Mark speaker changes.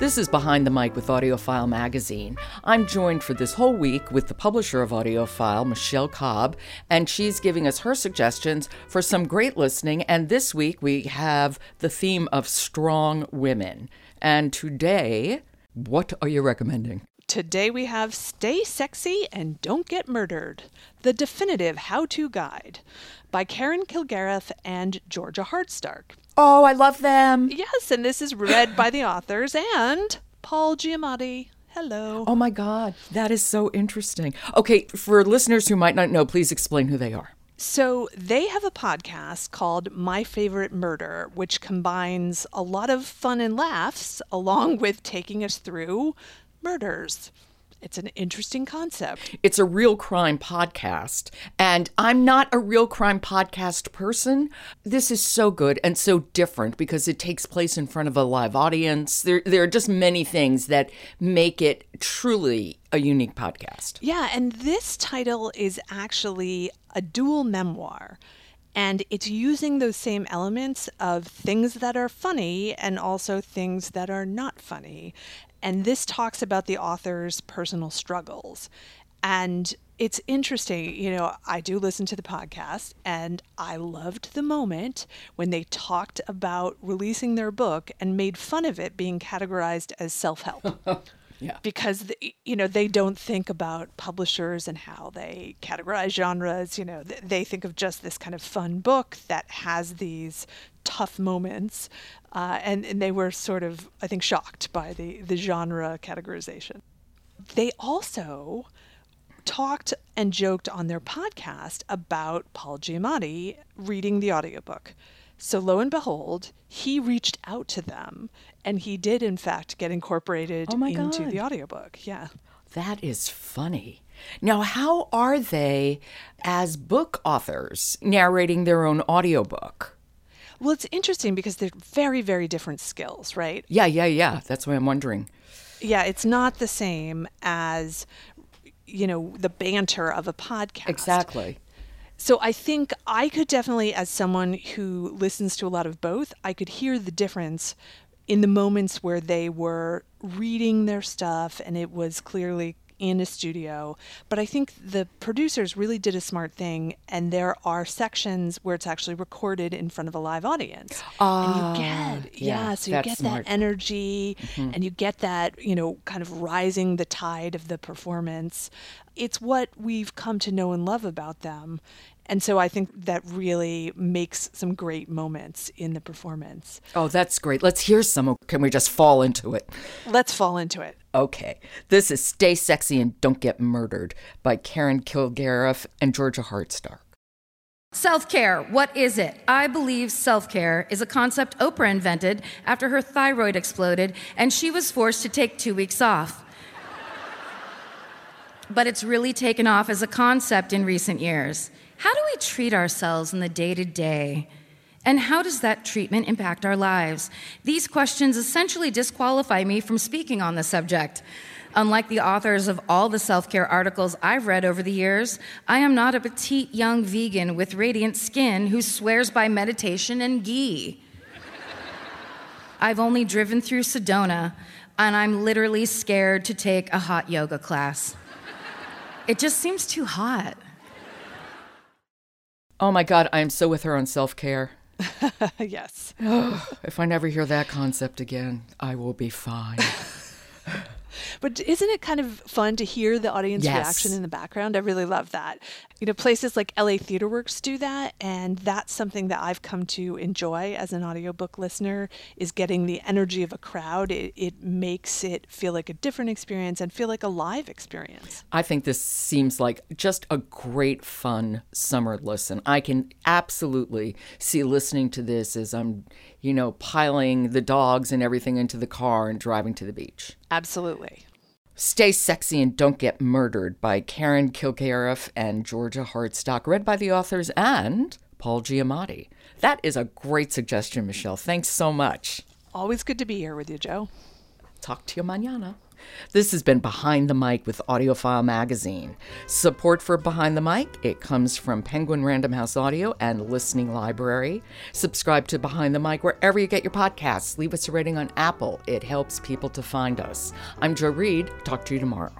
Speaker 1: This is Behind the Mic with AudioFile Magazine. I'm joined for this whole week with the publisher of AudioFile, Michelle Cobb, and she's giving us her suggestions for some great listening. And this week we have the theme of strong women. And today, what are you recommending?
Speaker 2: Today we have Stay Sexy and Don't Get Murdered, the definitive how to guide by Karen Kilgariff and Georgia Hardstark.
Speaker 1: Oh, I love them.
Speaker 2: Yes, and this is read by the authors and Paul Giamatti. Hello.
Speaker 1: Oh my God, that is so interesting. Okay, for listeners who might not know, please explain who they are.
Speaker 2: So, they have a podcast called My Favorite Murder, which combines a lot of fun and laughs along with taking us through murders. It's an interesting concept.
Speaker 1: It's a real crime podcast. And I'm not a real crime podcast person. This is so good and so different because it takes place in front of a live audience. There, there are just many things that make it truly a unique podcast.
Speaker 2: Yeah, and this title is actually a dual memoir. And it's using those same elements of things that are funny and also things that are not funny. And this talks about the author's personal struggles. And it's interesting, you know, I do listen to the podcast and I loved the moment when they talked about releasing their book and made fun of it being categorized as self help.
Speaker 1: Yeah.
Speaker 2: Because you know they don't think about publishers and how they categorize genres. You know they think of just this kind of fun book that has these tough moments, uh, and and they were sort of I think shocked by the the genre categorization. They also talked and joked on their podcast about Paul Giamatti reading the audiobook. So lo and behold, he reached out to them and he did in fact get incorporated
Speaker 1: Oh
Speaker 2: into
Speaker 1: God.
Speaker 2: the audiobook. Yeah.
Speaker 1: That is funny. Now, how are they as book authors narrating their own audiobook?
Speaker 2: Well, it's interesting because they're very, very different skills, right?
Speaker 1: Yeah, yeah, yeah. That's why I'm wondering.
Speaker 2: Yeah, it's not the same as, you know, the banter of a podcast.
Speaker 1: Exactly.
Speaker 2: So I think I could definitely, as someone who listens to a lot of both, I could hear the difference in the moments where they were reading their stuff and it was clearly in a studio. But I think the producers really did a smart thing, and there are sections where it's actually recorded in front of a live audience. and you ah, get,
Speaker 1: yeah,
Speaker 2: yeah, so you get
Speaker 1: smart.
Speaker 2: that energy mm-hmm. and you get that, you know, kind of rising the tide of the performance. It's what we've come to know and love about them. And so I think that really makes some great moments in the performance.
Speaker 1: Oh, that's great. Let's hear some. Can we just fall into it?
Speaker 2: Let's fall into it.
Speaker 1: Okay. This is Stay Sexy and Don't Get Murdered by Karen Kilgariff and Georgia Hardstark.
Speaker 3: Self care, what is it? I believe self care is a concept Oprah invented after her thyroid exploded and she was forced to take two weeks off. But it's really taken off as a concept in recent years. How do we treat ourselves in the day to day? And how does that treatment impact our lives? These questions essentially disqualify me from speaking on the subject. Unlike the authors of all the self care articles I've read over the years, I am not a petite young vegan with radiant skin who swears by meditation and ghee. I've only driven through Sedona, and I'm literally scared to take a hot yoga class. It just seems too hot.
Speaker 1: Oh my God, I am so with her on self care.
Speaker 2: yes.
Speaker 1: If I never hear that concept again, I will be fine.
Speaker 2: But isn't it kind of fun to hear the audience
Speaker 1: Yes.
Speaker 2: reaction in the background? I really love that. You know, places like LA Theater Works do that, and that's something that I've come to enjoy as an audiobook listener is getting the energy of a crowd. It, it makes it feel like a different experience and feel like a live experience.
Speaker 1: I think this seems like just a great, fun summer listen. I can absolutely see listening to this as I'm, you know, piling the dogs and everything into the car and driving to the beach.
Speaker 2: Absolutely.
Speaker 1: Stay Sexy and Don't Get Murdered by Karen Kilgariff and Georgia Hardstark, read by the authors and Paul Giamatti. That is a great suggestion, Michelle. Thanks so much.
Speaker 2: Always good to be here with you, Jo.
Speaker 1: Talk to you mañana. This has been Behind the Mic with AudioFile Magazine. Support for Behind the Mic, it comes from Penguin Random House Audio and Listening Library. Subscribe to Behind the Mic wherever you get your podcasts. Leave us a rating on Apple. It helps people to find us. I'm Jo Reed. Talk to you tomorrow.